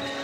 Bye.